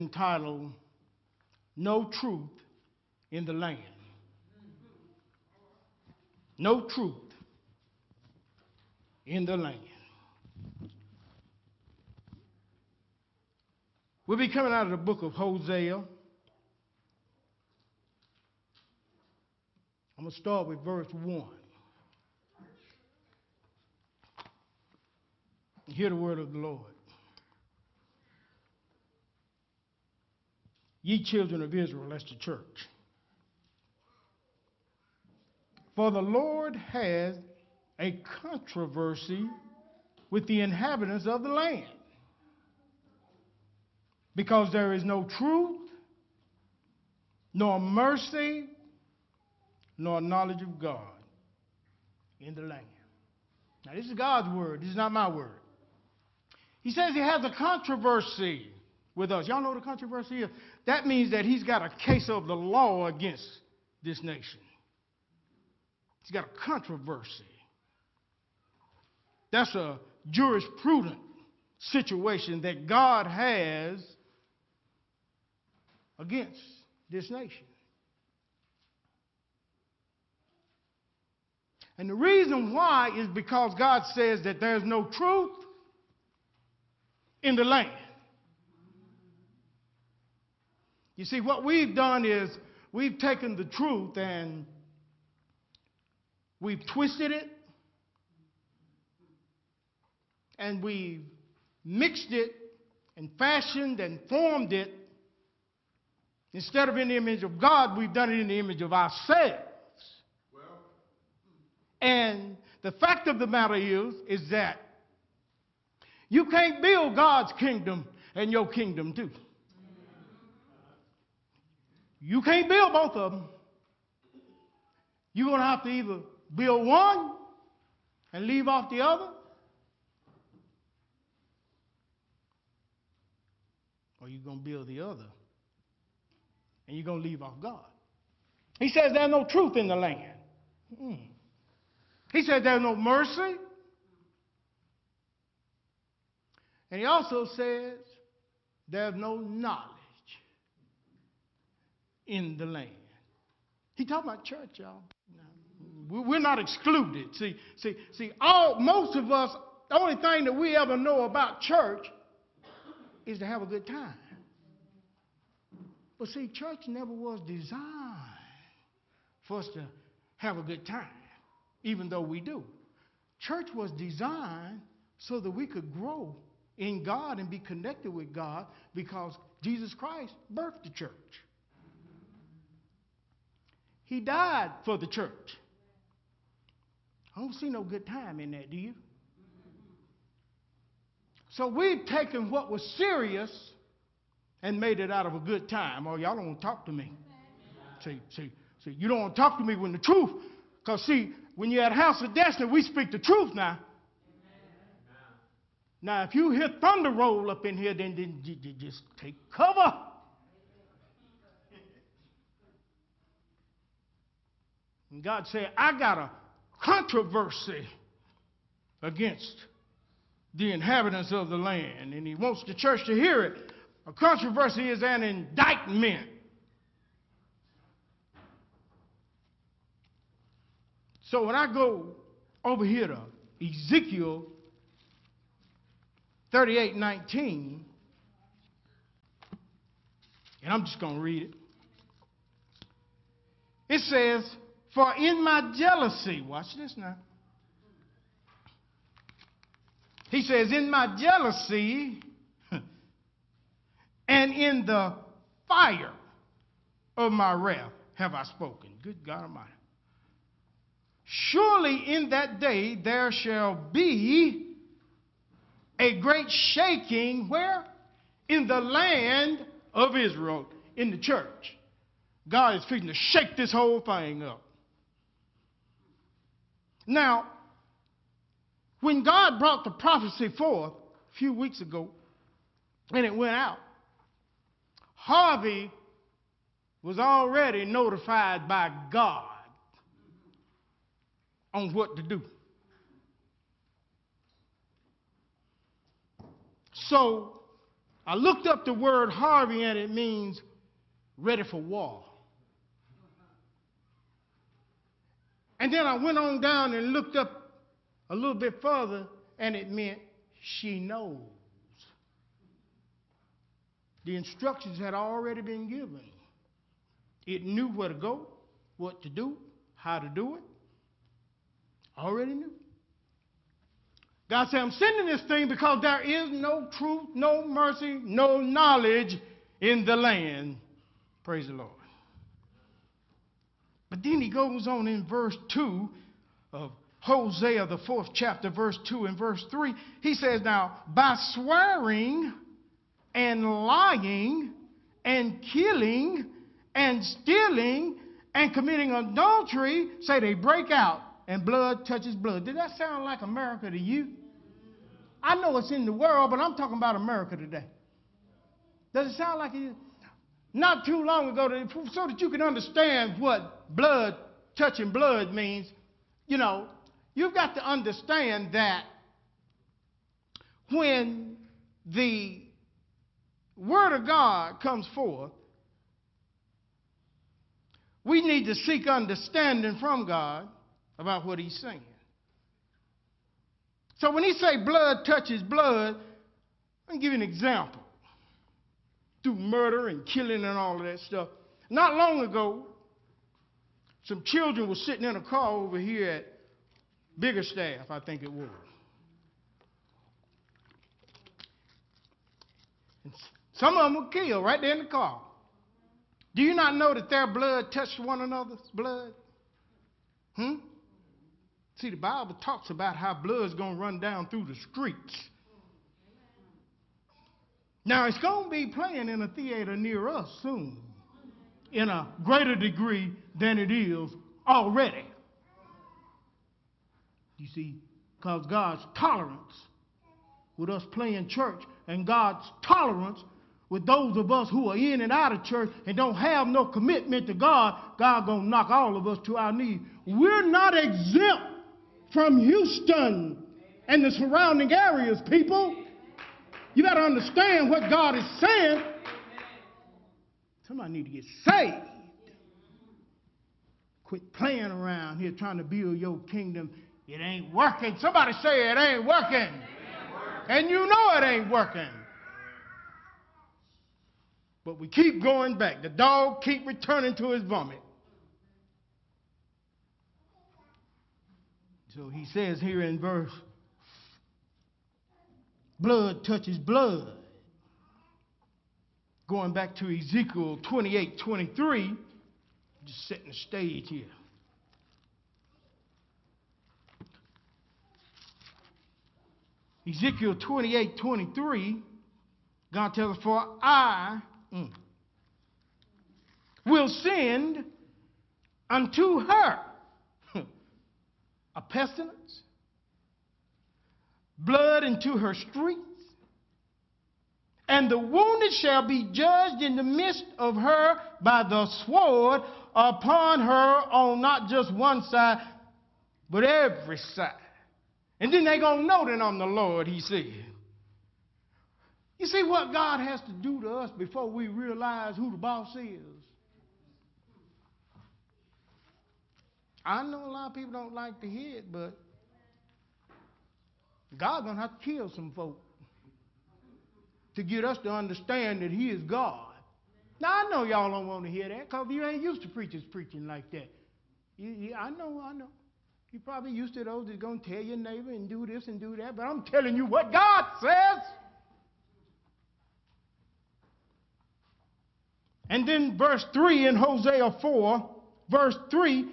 entitled No Truth in the Land. No truth in the land. We'll be coming out of the book of Hosea. I'm going to start with verse 1. Hear the word of the Lord. Ye children of Israel, that's the church. For the Lord has a controversy with the inhabitants of the land, because there is no truth, nor mercy, nor knowledge of God in the land. Now, this is God's word, this is not my word. He says he has a controversy with us. Y'all know the controversy is? That means that he's got a case of the law against this nation. He's got a controversy. That's a jurisprudent situation that God has against this nation. And the reason why is because God says that there's no truth in the land. You see, what we've done is we've taken the truth and we've twisted it and we've mixed it and fashioned and formed it. Instead of in the image of God, we've done it in the image of ourselves. Well. And the fact of the matter is, is that you can't build God's kingdom and your kingdom too. You can't build both of them. You're going to have to either build one and leave off the other, or you're going to build the other and you're going to leave off God. He says there's no truth in the land. He said there's no mercy. And he also says there's no knowledge in the land. He talking about church, y'all. We're not excluded. See, see, see, all most of us, the only thing that we ever know about church is to have a good time. But see, church never was designed for us to have a good time, even though we do. Church was designed so that we could grow in God and be connected with God because Jesus Christ birthed the church. He died for the church. I don't see no good time in that, do you? So we've taken what was serious and made it out of a good time. Oh, y'all don't want to talk to me. See, see, see, you don't want to talk to me when the truth, because see, when you're at House of Destiny, we speak the truth now. Now, if you hear thunder roll up in here, then, then you just take cover. And God said, I got a controversy against the inhabitants of the land. And He wants the church to hear it. A controversy is an indictment. So when I go over here to Ezekiel 38 19, and I'm just going to read it. It says, For in my jealousy, watch this now. He says, In my jealousy and in the fire of my wrath have I spoken. Good God Almighty. Surely in that day there shall be a great shaking where? In the land of Israel, in the church. God is fixing to shake this whole thing up. Now, when God brought the prophecy forth a few weeks ago, and it went out, Harvey was already notified by God on what to do. So I looked up the word Harvey and it means ready for war. And then I went on down and looked up a little bit further and it meant she knows. The instructions had already been given. It knew where to go, what to do, how to do it. Already knew. God said, I'm sending this thing because there is no truth, no mercy, no knowledge in the land. Praise the Lord. But then he goes on in verse 2 of Hosea, the fourth chapter, verse 2 and verse 3. He says, Now, by swearing and lying and killing and stealing and committing adultery, say they break out and blood touches blood. Did that sound like America to you? I know it's in the world, but I'm talking about America today. Does it sound like it? Not too long ago, so that you can understand what blood touching blood means, you know, you've got to understand that when the Word of God comes forth, we need to seek understanding from God about what He's saying. So when He say blood touches blood, let me give you an example. Through murder and killing and all of that stuff. Not long ago, some children were sitting in a car over here at Biggerstaff, I think it was. And some of them were killed right there in the car. Do you not know that their blood touched one another's blood? Hmm? See, the Bible talks about how blood's going to run down through the streets. Now, it's going to be playing in a theater near us soon in a greater degree than it is already. You see, because God's tolerance with us playing church and God's tolerance with those of us who are in and out of church and don't have no commitment to God, God gonna knock all of us to our knees. We're not exempt from Houston and the surrounding areas, people. You to understand what God is saying. Somebody need to get saved. Quit playing around here trying to build your kingdom. It ain't working. Somebody say it ain't working. It ain't working. And you know it ain't working. But we keep going back. The dog keep returning to his vomit. So he says here in verse blood touches blood. Going back to Ezekiel 28 23, just setting the stage here. Ezekiel 28 23, God tells us, For I mm, will send unto her a pestilence, blood into her streets, and the wounded shall be judged in the midst of her by the sword upon her on not just one side, but every side. And then they're going to know that I'm the Lord, he said. You see what God has to do to us before we realize who the boss is? I know a lot of people don't like to hear it, but God's going to have to kill some folk to get us to understand that He is God. Now, I know y'all don't want to hear that because you ain't used to preachers preaching like that. You, you, I know, I know. You probably used to those that's to tell your neighbor and do this and do that, but I'm telling you what God says. And then verse 3 in Hosea 4, verse 3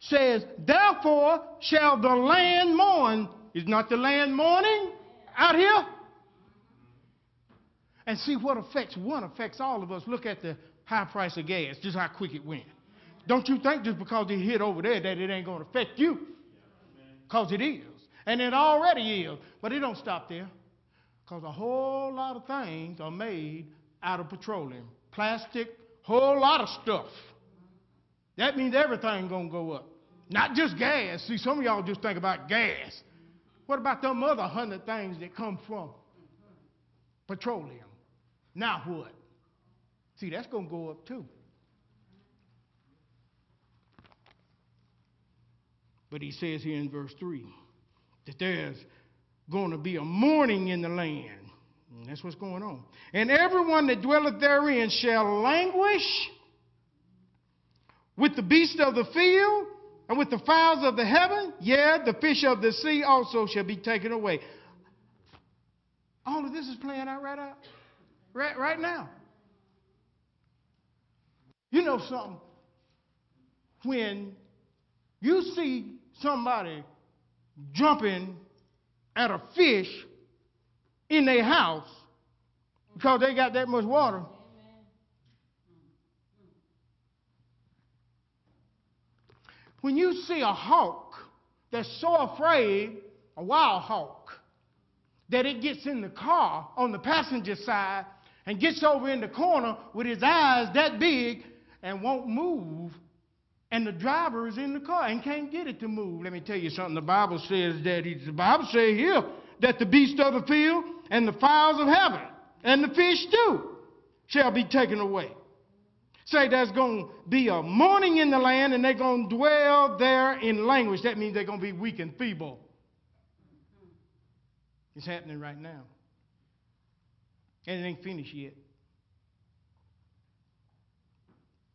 says, Therefore shall the land mourn. Is not the land mourning out here? And see what affects one affects all of us. Look at the high price of gas, just how quick it went. Don't you think just because it hit over there that it ain't going to affect you? Because it is. And it already is. But it don't stop there. Because a whole lot of things are made out of petroleum. Plastic, whole lot of stuff. That means everything going to go up. Not just gas. See, some of y'all just think about gas. What about them other hundred things that come from petroleum? Now what? See, that's going to go up too. But he says here in verse 3 that there's going to be a mourning in the land. And that's what's going on. And everyone that dwelleth therein shall languish with the beasts of the field and with the fowls of the heaven. Yeah, the fish of the sea also shall be taken away. All of this is playing out right out, right, right now. You know something? When you see somebody jumping at a fish in their house because they got that much water. When you see a hawk that's so afraid, a wild hawk, that it gets in the car on the passenger side and gets over in the corner with his eyes that big and won't move, and the driver is in the car and can't get it to move. Let me tell you something. The Bible says that he, the Bible says here that the beasts of the field and the fowls of heaven and the fish too shall be taken away. Say there's going to be a mourning in the land and they're going to dwell there in language. That means they're going to be weak and feeble. It's happening right now. And it ain't finished yet.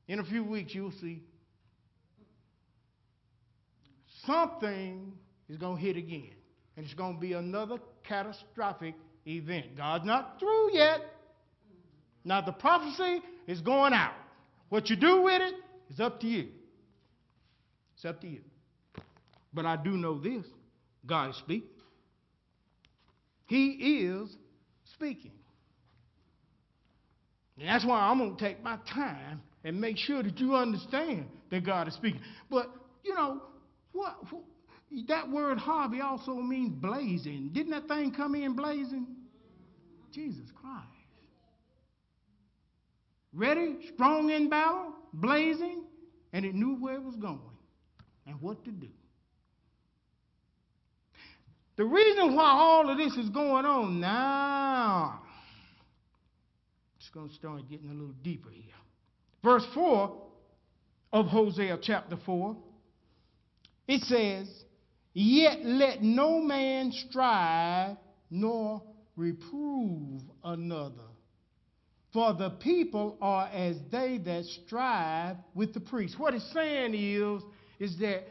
In a few weeks, you'll see something is going to hit again. And it's going to be another catastrophic event. God's not through yet. Now, the prophecy is going out. What you do with it is up to you. It's up to you. But I do know this God is speaking. He is speaking. And that's why I'm going to take my time and make sure that you understand that God is speaking. But, you know, what, what that word Harvey also means blazing. Didn't that thing come in blazing? Jesus Christ. Ready, strong in battle, blazing, and it knew where it was going and what to do. The reason why all of this is going on now, it's going to start getting a little deeper here. Verse 4 of Hosea chapter 4, it says, Yet let no man strive nor reprove another. For the people are as they that strive with the priest. What it's saying is, is that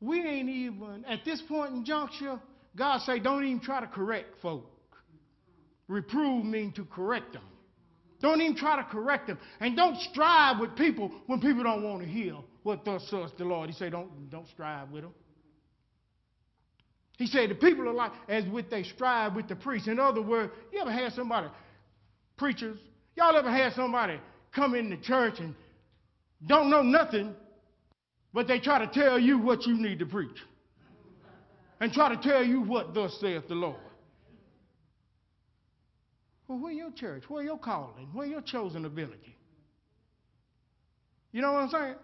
we ain't even, at this point in juncture, God say, don't even try to correct folk. Reprove means to correct them. Don't even try to correct them. And don't strive with people when people don't want to hear what thus says the Lord. He say, don't, don't strive with them. He said the people are like as with they strive with the priest. In other words, you ever had somebody, preachers, y'all ever had somebody come into church and don't know nothing, but they try to tell you what you need to preach. And try to tell you what thus saith the Lord. Well, where your church? Where your calling? Where your chosen ability? You know what I'm saying?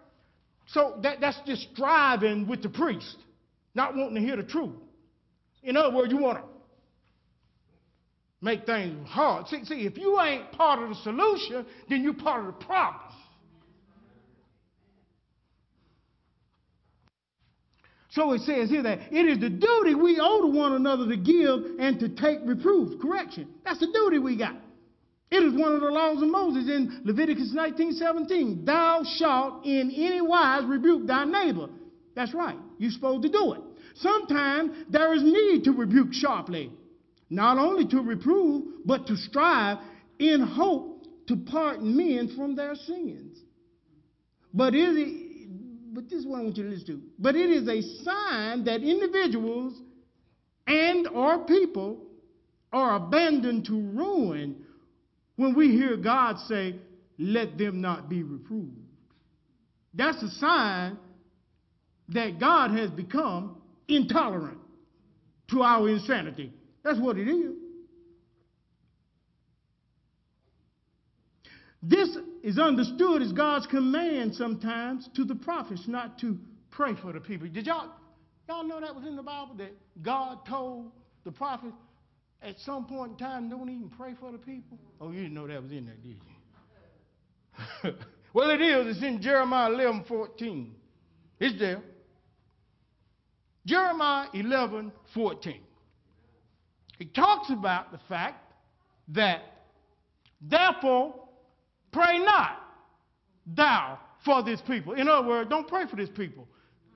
So that, that's just striving with the priest, not wanting to hear the truth. In other words, you want to make things hard. See, see, if you ain't part of the solution, then you're part of the problem. So it says here that it is the duty we owe to one another to give and to take reproof, correction. That's the duty we got. It is one of the laws of Moses in Leviticus 19 17. Thou shalt in any wise rebuke thy neighbor. That's right. You're supposed to do it. Sometimes there is need to rebuke sharply, not only to reprove, but to strive in hope to pardon men from their sins. But is it, but this is what I want you to listen to. But it is a sign that individuals and or people are abandoned to ruin when we hear God say, let them not be reproved. That's a sign that God has become intolerant to our insanity. That's what it is. This is understood as God's command sometimes to the prophets not to pray for the people. Did y'all y'all know that was in the Bible that God told the prophets at some point in time don't even pray for the people? Oh, you didn't know that was in there, did you? well, it is. It's in Jeremiah 11 14. It's there. Jeremiah 11 14. He talks about the fact that, therefore, pray not thou for this people. In other words, don't pray for this people.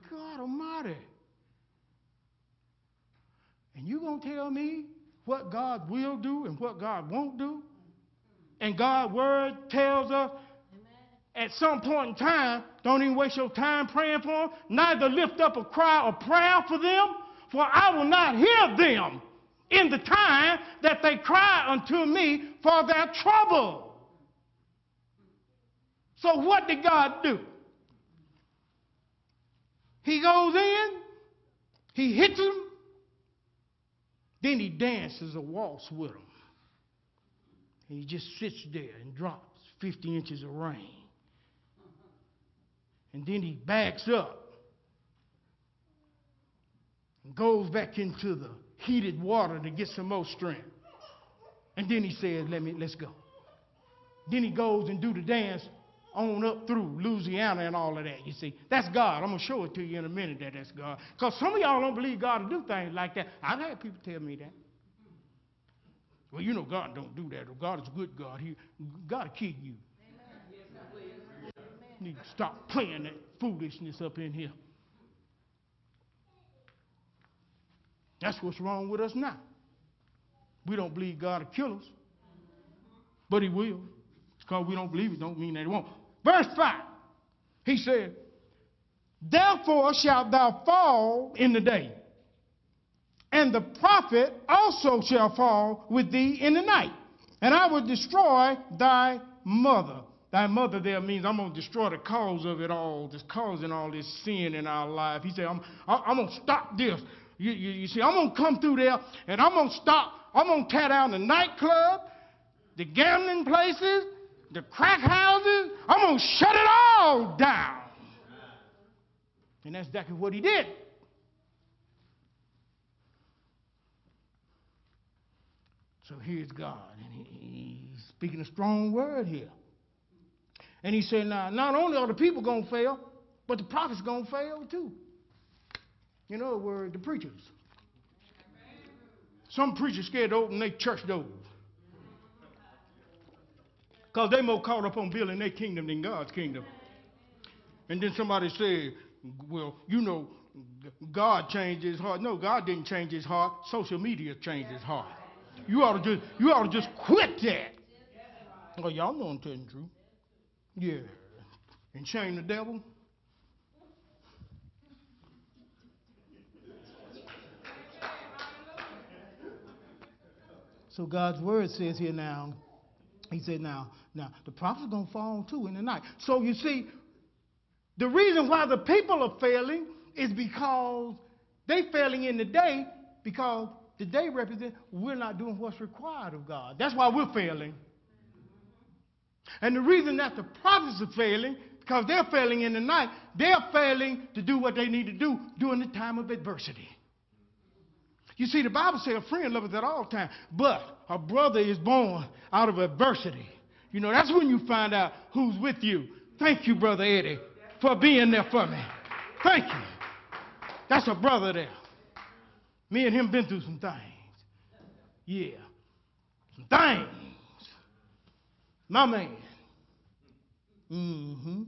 God Almighty. And you going to tell me what God will do and what God won't do? And God's word tells us at some point in time, don't even waste your time praying for them, neither lift up a cry or prayer for them, for I will not hear them in the time that they cry unto me for their trouble. So, what did God do? He goes in, he hits them, then he dances a waltz with them. And he just sits there and drops 50 inches of rain. And then he backs up and goes back into the heated water to get some more strength. And then he says, Let me let's go. Then he goes and do the dance on up through Louisiana and all of that. You see, that's God. I'm gonna show it to you in a minute that that's God. Because some of y'all don't believe God to do things like that. I've had people tell me that. Well, you know God don't do that. God is a good God. He God keep you. You need to stop playing that foolishness up in here. That's what's wrong with us now. We don't believe God will kill us, but He will. Because we don't believe it, don't mean that He won't. Verse 5, He said, Therefore shalt thou fall in the day, and the prophet also shall fall with thee in the night, and I will destroy thy mother. Thy mother there means I'm going to destroy the cause of it all, that's causing all this sin in our life. He said, I'm, I'm going to stop this. You, you, you see, I'm going to come through there and I'm going to stop. I'm going to tear down the nightclub, the gambling places, the crack houses. I'm going to shut it all down. And that's exactly what he did. So here's God, and he, he's speaking a strong word here. And he said, now, not only are the people going to fail, but the prophets going to fail too. In other words, the preachers. Some preachers scared to open their church doors. Because they more caught up on building their kingdom than God's kingdom. And then somebody said, well, you know, God changed his heart. No, God didn't change his heart. Social media changed his heart. You ought to just, you ought to just quit that. Oh, y'all know I'm telling the truth. Yeah. And shame the devil. So God's word says here now, he said, now, now, the prophet's to fall too in the night. So you see, the reason why the people are failing is because they failing in the day because the day represents we're not doing what's required of God. That's why we're failing. And the reason that the prophets are failing, because they're failing in the night, they're failing to do what they need to do during the time of adversity. You see, the Bible says a friend loveth at all times, but a brother is born out of adversity. You know, that's when you find out who's with you. Thank you, Brother Eddie, for being there for me. Thank you. That's a brother there. Me and him been through some things. Yeah. Some things. My man. Mm-hmm.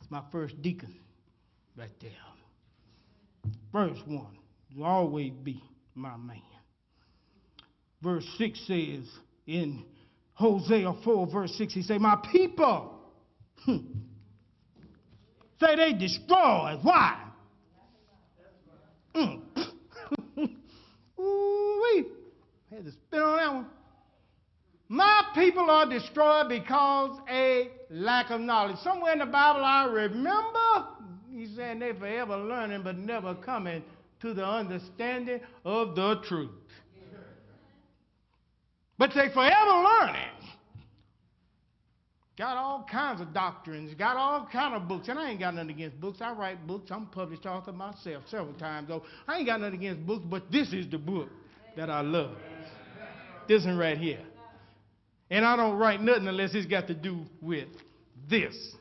It's my first deacon right there. First one. Will always be my man. Verse 6 says in Hosea 4, verse 6, he say, My people hmm, say they destroy. Why? Mm. Ooh-wee. Had to spit on that one. My people are destroyed because a lack of knowledge. Somewhere in the Bible I remember, he's saying they forever learning but never coming to the understanding of the truth. But they forever learning. Got all kinds of doctrines, got all kind of books, and I ain't got nothing against books. I write books. I'm published author myself several times, though. I ain't got nothing against books, but this is the book that I love. this one right here. And I don't write nothing unless it's got to do with this.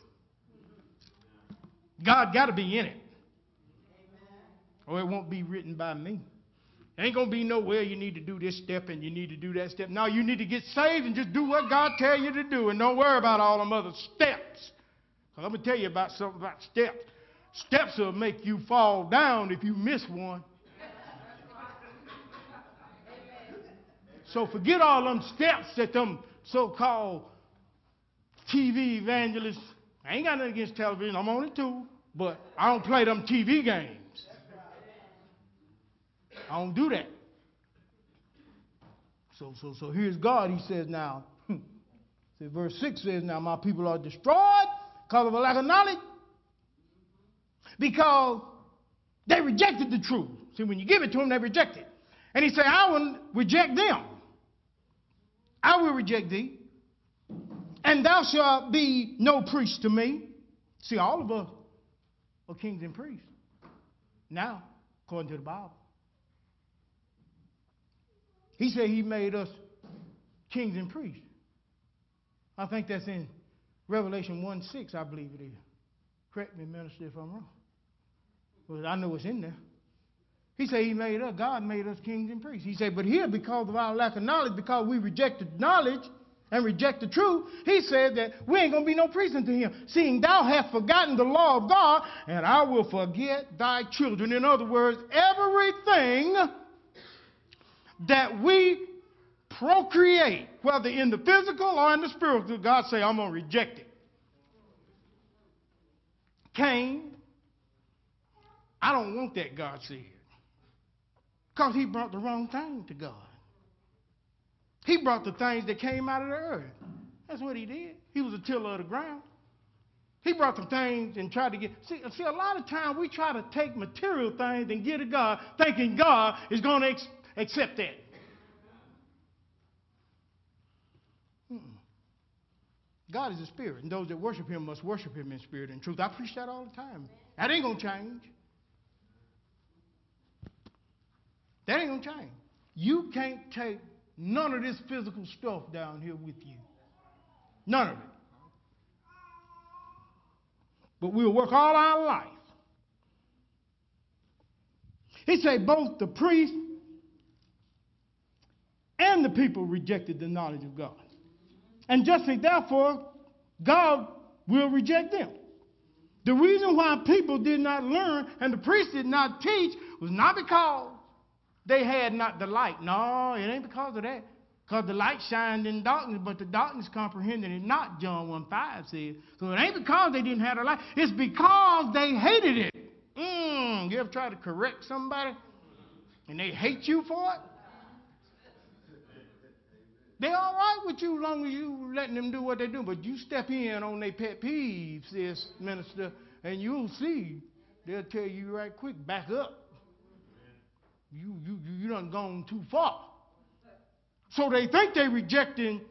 God got to be in it. Or it won't be written by me. Ain't going to be nowhere you need to do this step and you need to do that step. No, you need to get saved and just do what God tell you to do and don't worry about all them other steps. Going to tell you about something about steps. Steps will make you fall down if you miss one. So forget all them steps that them so-called TV evangelists. I ain't got nothing against television. I'm on it too, but I don't play them TV games. I don't do that. So, so, so here's God. He says now, hmm. see, verse 6 says, Now my people are destroyed because of a lack of knowledge. Because they rejected the truth. See, when you give it to them, they reject it. And he said, I will reject them. I will reject thee. And thou shalt be no priest to me. See, all of us are kings and priests. Now, according to the Bible. He said he made us kings and priests. I think that's in Revelation 1 6, I believe it is. Correct me, minister, if I'm wrong. But I know it's in there. He said he made us, God made us kings and priests. He said, but here, because of our lack of knowledge, because we rejected knowledge and reject the truth, he said that we ain't going to be no priest unto him, seeing thou hast forgotten the law of God, and I will forget thy children. In other words, everything that we procreate, whether in the physical or in the spiritual, God say, I'm going to reject it. Cain, I don't want that, God said. Because he brought the wrong thing to God. He brought the things that came out of the earth. That's what he did. He was a tiller of the ground. He brought the things and tried to get. See, see, a lot of times we try to take material things and give to God, thinking God is going to accept that. Mm-mm. God is a spirit, and those that worship him must worship him in spirit and truth. I preach that all the time. That ain't going to change. That ain't going to change. You can't take none of this physical stuff down here with you. None of it. But we'll work all our life. He said both the priest and the people rejected the knowledge of God. And justly, therefore, God will reject them. The reason why people did not learn and the priests did not teach was not because they had not the light. No, it ain't because of that. Because the light shined in darkness, but the darkness comprehended it not, John 1 5 says. So it ain't because they didn't have the light, it's because they hated it. Mm, you ever try to correct somebody and they hate you for it? They're all right with you as long as you letting them do what they do, but you step in on their pet peeves, says minister, and you'll see they'll tell you right quick, back up you, you, you done gone too far. So they think they're rejecting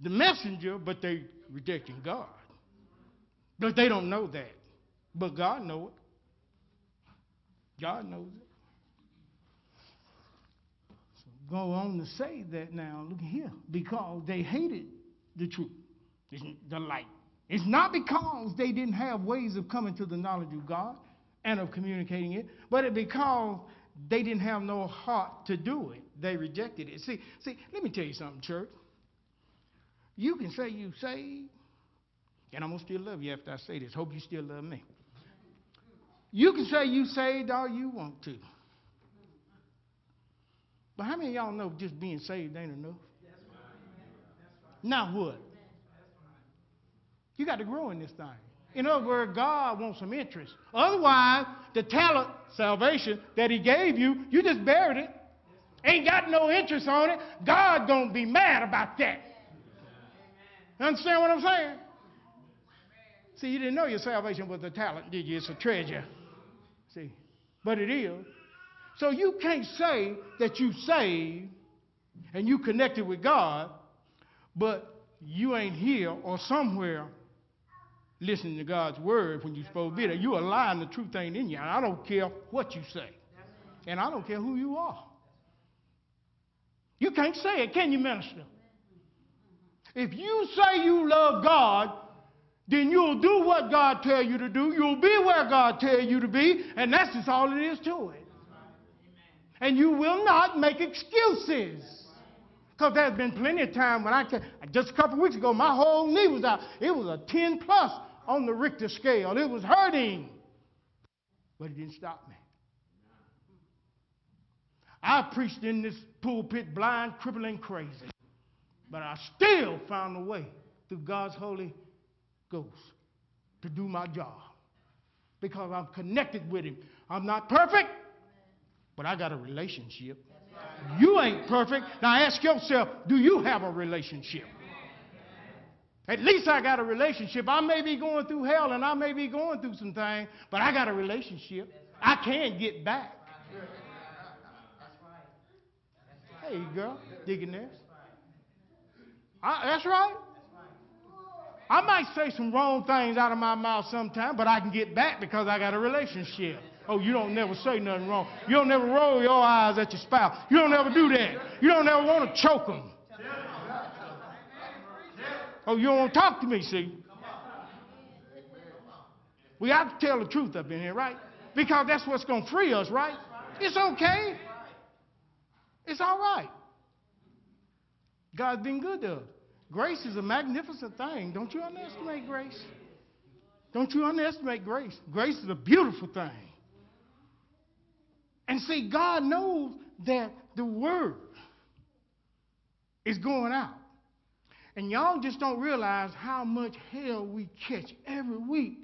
the messenger, but they rejecting God. But they don't know that. But God know it. God knows it. So go on to say that now, look here, because they hated the truth, the light. It's not because they didn't have ways of coming to the knowledge of God and of communicating it, but it because they didn't have no heart to do it. They rejected it. See, see, let me tell you something, church. You can say you saved, and I'm gonna still love you after I say this. Hope you still love me. You can say you saved all you want to. But how many of y'all know just being saved ain't enough? Now what? You got to grow in this thing. In other words, God wants some interest. Otherwise, the talent, salvation that He gave you, you just buried it. Ain't got no interest on it. God gonna be mad about that. Understand what I'm saying? See, you didn't know your salvation was a talent, did you? It's a treasure. See, but it is. So you can't say that you saved and you connected with God, but you ain't here or somewhere listening to God's word when to be there. You're lying, the truth ain't in you. And I don't care what you say. And I don't care who you are. You can't say it, can you, minister? If you say you love God, then you'll do what God tell you to do. You'll be where God tell you to be, and that's just all it is to it. And you will not make excuses. Because there's been plenty of time when I, can, just a couple weeks ago, my whole knee was out. It was a 10 plus on the Richter scale. It was hurting. But it didn't stop me. I preached in this pulpit blind, crippling, crazy. But I still found a way through God's Holy Ghost to do my job because I'm connected with Him. I'm not perfect, but I got a relationship. You ain't perfect. Now ask yourself do you have a relationship? At least I got a relationship. I may be going through hell and I may be going through some things, but I got a relationship. I can get back. Hey, girl, digging this. I, that's right. I might say some wrong things out of my mouth sometime, but I can get back because I got a relationship. Oh, you don't never say nothing wrong. You don't never roll your eyes at your spouse. You don't ever do that. You don't ever want to choke them. Oh, you don't want to talk to me, see? We have to tell the truth up in here, right? Because that's what's going to free us, right? It's okay. It's all right. God's been good to us. Grace is a magnificent thing. Don't you underestimate grace. Don't you underestimate grace. Grace is a beautiful thing. And see, God knows that the word is going out. And y'all just don't realize how much hell we catch every week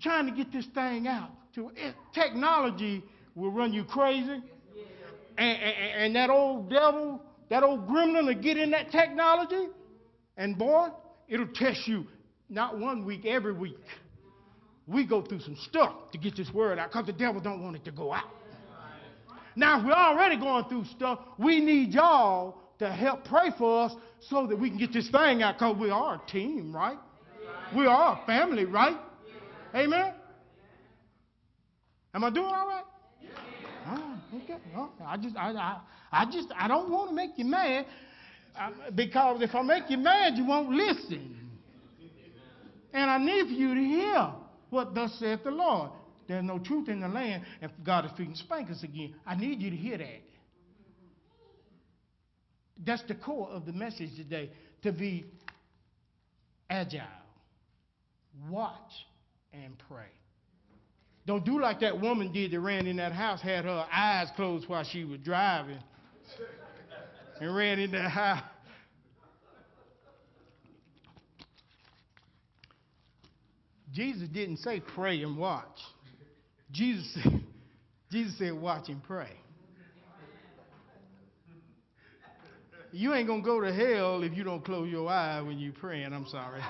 trying to get this thing out. To, it, technology will run you crazy. And, and, and, that old devil, that old gremlin will get in that technology. And boy, it'll test you not one week, every week. We go through some stuff to get this word out because the devil don't want it to go out. Now, if we're already going through stuff, we need y'all to help pray for us so that we can get this thing out because we are a team, right? We are a family, right? Amen? Am I doing all right? Oh, okay. I just, I, I, I just, I don't want to make you mad uh, because if I make you mad, you won't listen. And I need for you to hear what thus saith the Lord. There's no truth in the land, and God is feeding spankers again. I need you to hear that. That's the core of the message today to be agile, watch, and pray. Don't do like that woman did that ran in that house, had her eyes closed while she was driving, and ran in that house. Jesus didn't say pray and watch. Jesus said, Jesus said watch and pray. You ain't gonna go to hell if you don't close your eye when you praying. I'm sorry.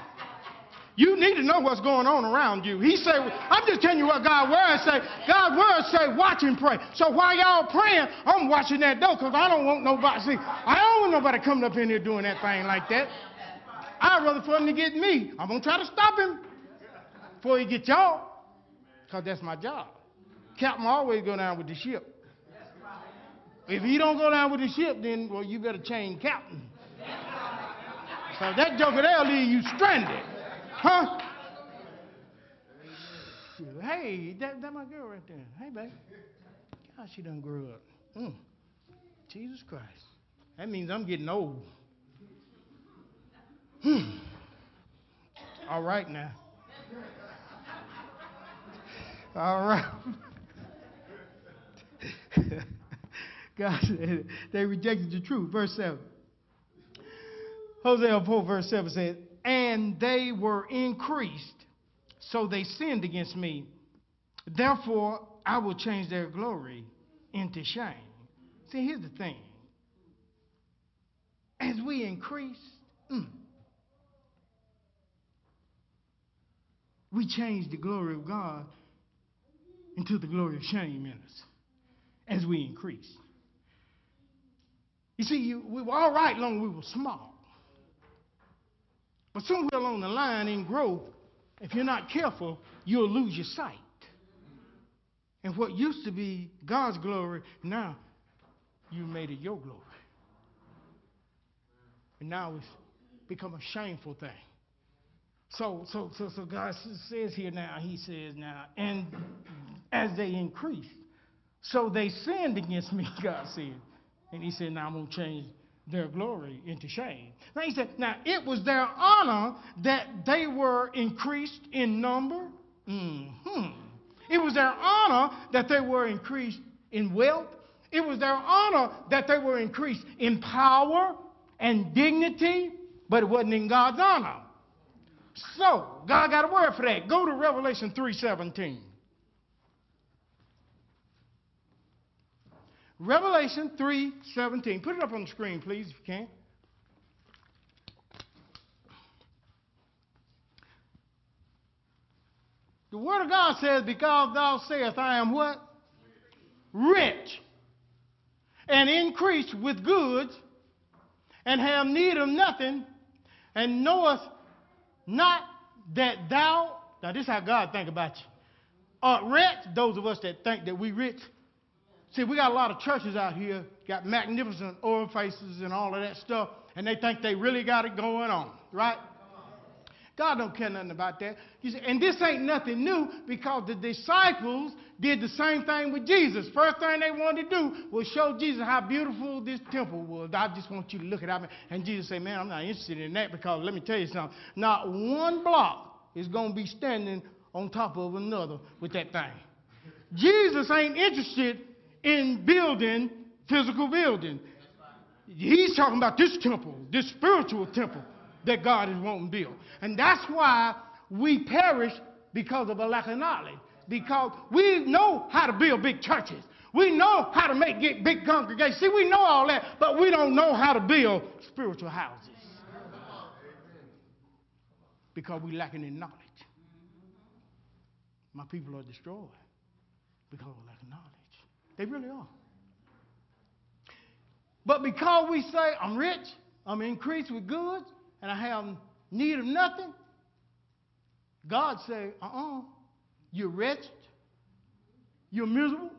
You need to know what's going on around you. He said, I'm just telling you what God's word say. God's word say, watch and pray. So while y'all praying, I'm watching that door because I don't want nobody. See, I don't want nobody coming up in here doing that thing like that. I'd rather for him to get me. I'm gonna try to stop him before he get y'all, because that's my job. Captain always go down with the ship. If he don't go down with the ship, then well, you better change captain. So that joker there leave you stranded. Huh? Hey, that, that my girl right there. Hey, baby. God, she done grew up. Mm. Jesus Christ. That means I'm getting old. Hmm. All right now. All right. God said they rejected the truth. Verse 7. Hosea 4, verse 7 says, and they were increased, so they sinned against me. Therefore, I will change their glory into shame. See, here's the thing. As we increase, mm, we change the glory of God into the glory of shame in us as we increase. You see, you, we were all right long we were small. But somewhere along the line in growth, if you're not careful, you'll lose your sight. And what used to be God's glory, now you made it your glory. And now it's become a shameful thing. So, so, so, so God says here now, He says now, and as they increased, so they sinned against me, God said. And He said, now I'm going to change their glory into shame. Now He said, now it was their honor that they were increased in number. Mm-hmm. It was their honor that they were increased in wealth. It was their honor that they were increased in power and dignity, but it wasn't in God's honor. So, God got a word for that. Go to Revelation 3:17. Revelation 3:17. Put it up on the screen, please, if you can. The word of God says, Because thou sayest, I am what? Rich. And increased with goods, and have need of nothing, and knowest not that thou, now this is how God think about you, are rich, those of us that think that we rich. See, we got a lot of churches out here, got magnificent orifices and all of that stuff, and they think they really got it going on, right? God don't care nothing about that. See, and this ain't nothing new because the disciples did the same thing with Jesus. First thing they wanted to do was show Jesus how beautiful this temple was. I just want you to look at it. And Jesus said, Man, I'm not interested in that because let me tell you something. Not one block is going to be standing on top of another with that thing. Jesus ain't interested in building physical building. He's talking about this temple, this spiritual temple that God is wanting to build. And that's why we perish because of a lack of knowledge. Because we know how to build big churches. We know how to make big congregations. See, we know all that, but we don't know how to build spiritual houses. Because we're lacking in knowledge. My people are destroyed because of lack of knowledge. They really are. But because we say, I'm rich, I'm increased with goods, and I have need of nothing, God say, uh-uh, you're wretched, you're miserable,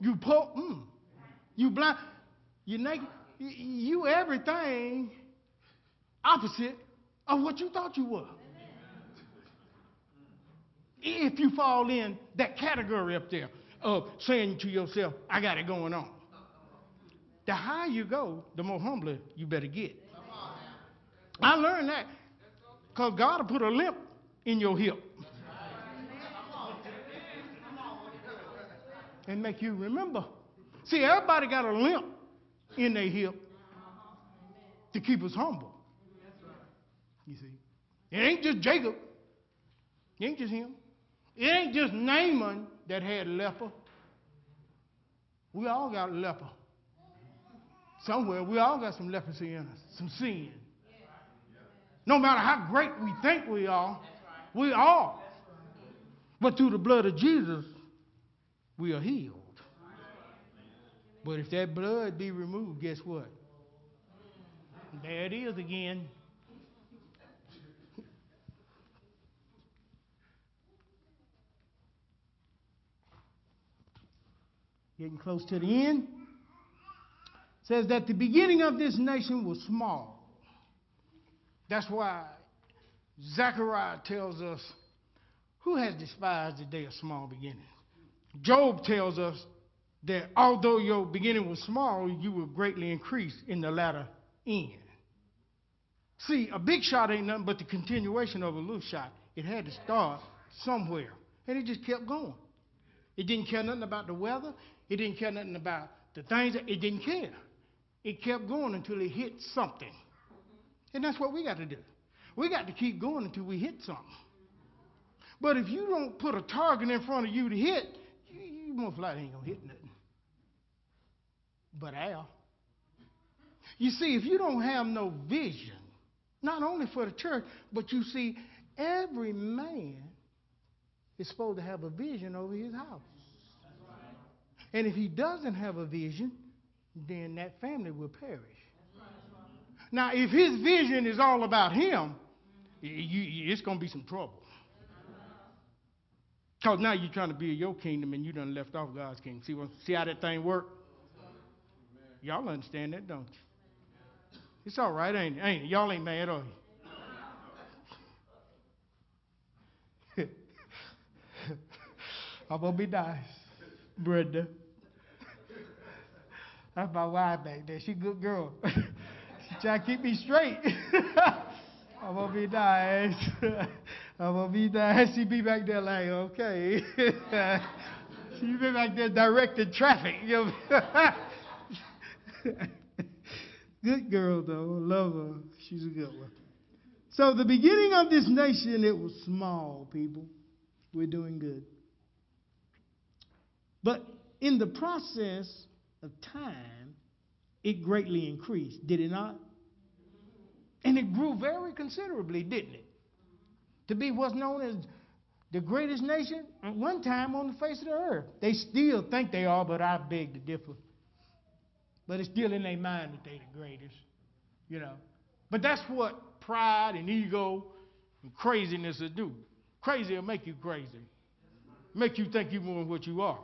you poor, mm, you blind, you naked, you everything opposite of what you thought you were. If you fall in that category up there of saying to yourself, I got it going on. The higher you go, the more humbler you better get. I learned that because God will put a limp in your hip and make you remember. See, everybody got a limp in their hip to keep us humble. You see, it ain't just Jacob. It ain't just him. It ain't just Naaman that had leper. We all got leper. Somewhere, we all got some leprosy in us, some sin. No matter how great we think we are, we are. But through the blood of Jesus, we are healed. But if that blood be removed, guess what? There it is again. Getting close to the end. Says that the beginning of this nation was small. That's why Zechariah tells us who has despised the day of small beginnings. Job tells us that although your beginning was small, you will greatly increase in the latter end. See, a big shot ain't nothing but the continuation of a little shot. It had to start somewhere, and it just kept going. It didn't care nothing about the weather. It didn't care nothing about the things. that It didn't care. It kept going until it hit something. And that's what we got to do. We got to keep going until we hit something. But if you don't put a target in front of you to hit, you, you most likely ain't going to hit nothing. But Al. You see, if you don't have no vision, not only for the church, but you see, every man is supposed to have a vision over his house. And if he doesn't have a vision, then that family will perish. Now, if his vision is all about him, it's going to be some trouble. Because now you're trying to build your kingdom and you done left off God's kingdom. See, see how that thing work? Y'all understand that, don't you? It's all right, ain't it? Ain't it? Y'all ain't mad, are you? I'm gonna be nice, Brenda. That's my wife back there. She a good girl. she try to keep me straight. I'm gonna be nice. I'm gonna be nice. She be back there like, okay. she be back there directing traffic. Good girl though. Love her. She's a good one. So the beginning of this nation, it was small, people. We're doing good. But in the process of time, it greatly increased, did it not? And it grew very considerably, didn't it? To be what's known as the greatest nation at one time on the face of the earth. They still think they are, but I beg to differ. But it's still in their mind that they're the greatest, you know. But that's what pride and ego and craziness will do. Crazy will make you crazy, make you think you're more than what you are.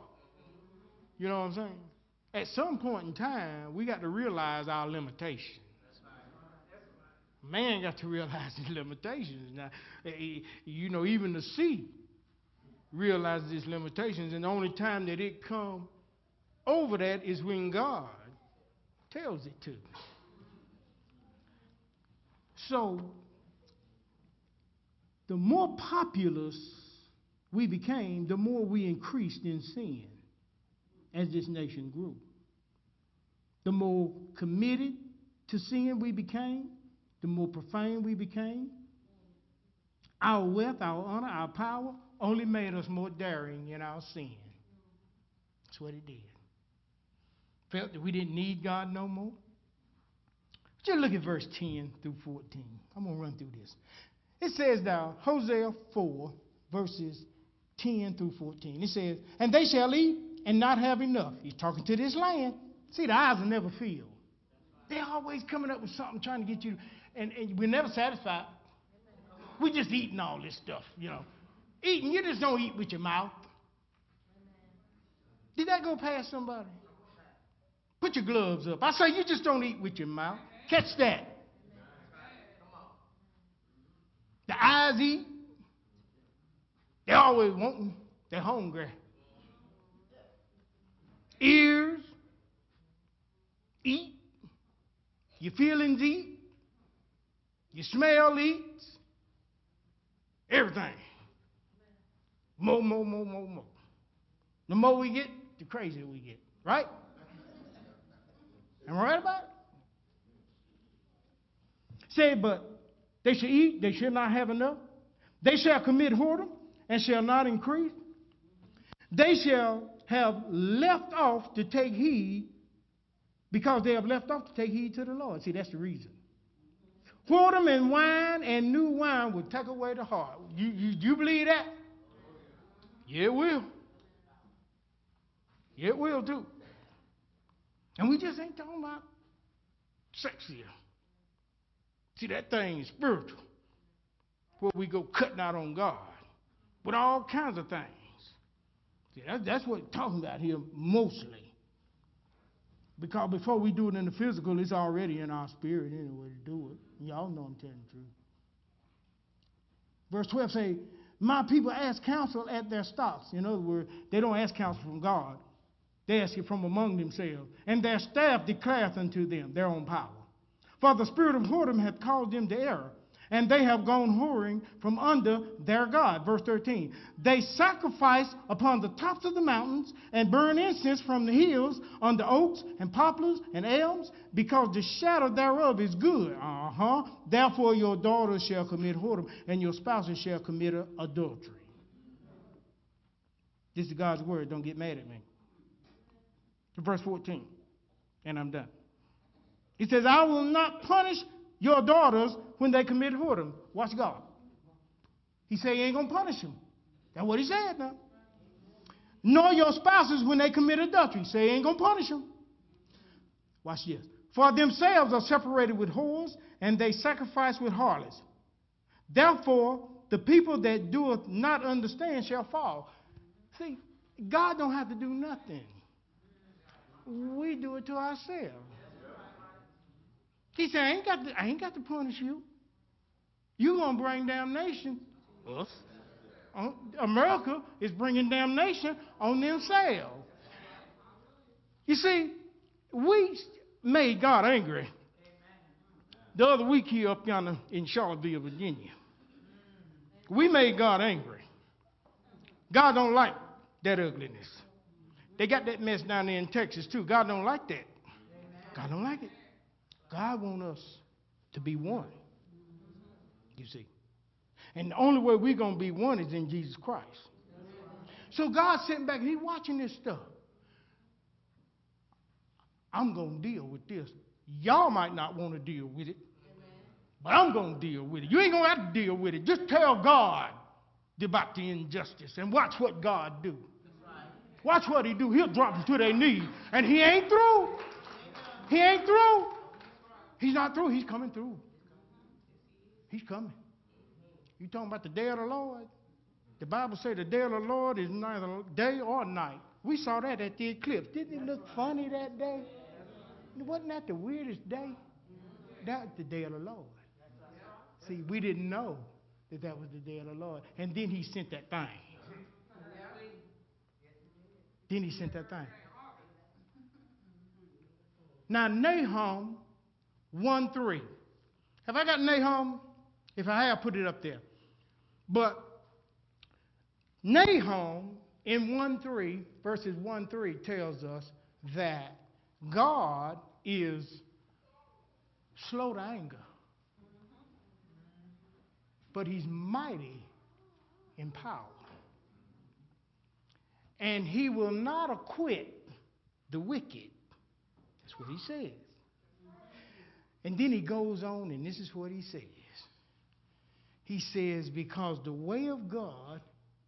You know what I'm saying? At some point in time, we got to realize our limitations. Man got to realize his limitations. Now, eh, eh, you know, even the sea realizes its limitations, and the only time that it come over that is when God tells it to. So, the more populous we became, the more we increased in sin as this nation grew. The more committed to sin we became, the more profane we became. Our wealth, our honor, our power only made us more daring in our sin. That's what it did. Felt that we didn't need God no more. Just look at verse 10 through 14. I'm going to run through this. It says now, Hosea 4, verses 10 through 14. It says, And they shall eat and not have enough. He's talking to this land. See, the eyes will never feel. They're always coming up with something trying to get you, and, and we're never satisfied. We're just eating all this stuff, you know. Eating, you just don't eat with your mouth. Did that go past somebody? Put your gloves up. I say you just don't eat with your mouth. Catch that. The eyes eat. They're always wanting. They're hungry. Ears eat. Your feelings eat. Your smell eats. Everything. More, more, more, more, more. The more we get, the crazier we get. Right? Am I right about it? Say, but they shall eat, they shall not have enough. They shall commit whoredom and shall not increase. They shall have left off to take heed because they have left off to take heed to the Lord. See, that's the reason. Whoredom and wine and new wine will take away the heart. You, you, you believe that? Yeah, it will. Yeah, it will too. And we just ain't talking about sex here. See, that thing is spiritual. Where we go cutting out on God with all kinds of things. See, that, that's what we're talking about here mostly. Because before we do it in the physical, it's already in our spirit anyway to do it. Y'all know I'm telling the truth. Verse 12 say, My people ask counsel at their stocks. In other words, they don't ask counsel from God. They ask it from among themselves. And their staff declareth unto them their own power. For the spirit of whoredom hath caused them to error and they have gone whoring from under their God. Verse 13. They sacrifice upon the tops of the mountains and burn incense from the hills under oaks and poplars and elms, because the shadow thereof is good. Uh huh. Therefore, your daughters shall commit whoredom, and your spouses shall commit adultery. This is God's word. Don't get mad at me. Verse 14. And I'm done. He says, I will not punish your daughters when they commit whoredom. Watch God. He said he ain't going to punish them. That's what he said now. Nor your spouses when they commit adultery. Say he ain't going to punish them. Watch this. For themselves are separated with whores, and they sacrifice with harlots. Therefore, the people that doeth not understand shall fall. See, God don't have to do nothing. We do it to ourselves. He said, I ain't got to, I ain't got to punish you. you going to bring damnation. Us. America is bringing damnation on themselves. You see, we made God angry the other week here up yonder in Charlottesville, Virginia. We made God angry. God don't like that ugliness. They got that mess down there in Texas too. God don't like that. God don't like it. God want us to be one. You see. And the only way we're going to be one is in Jesus Christ. So God's sitting back and he's watching this stuff. I'm going to deal with this. Y'all might not want to deal with it, but I'm going to deal with it. You ain't going to have to deal with it. Just tell God about the injustice and watch what God do. Watch what he do. He'll drop them to their knees. And he ain't through. He ain't through. He's not through. He's coming through. He's coming. You talking about the day of the Lord? The Bible say the day of the Lord is neither day or night. We saw that at the eclipse. Didn't it look funny that day? Wasn't that the weirdest day? That's the day of the Lord. See, we didn't know that that was the day of the Lord. And then he sent that thing. Then he sent that thing. Now, Nahum 1 3. Have I got Nahum? If I have, put it up there. But Nahum in 1 3, verses 1 3, tells us that God is slow to anger, but he's mighty in power. And he will not acquit the wicked. That's what he says. And then he goes on, and this is what he says. He says, Because the way of God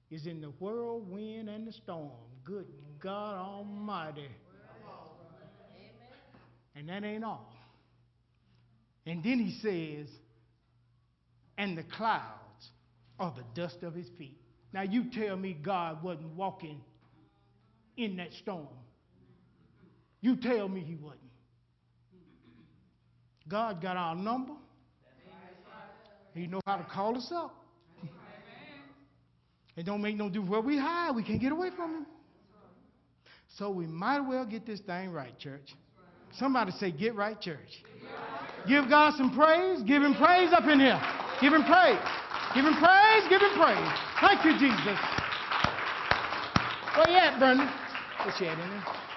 is in the whirlwind and the storm. Good God Almighty. And that ain't all. And then he says, and the clouds are the dust of his feet. Now you tell me God wasn't walking in that storm. You tell me he wasn't. God got our number. He know how to call us up. It don't make no difference where we hide. We can't get away from him. So we might well get this thing right, church. Somebody say, get right, church. Give God some praise. Give him praise up in here. Give him praise. Give him praise. Give him praise. Thank you, Jesus. Where you at, Brenda? What's you at in there?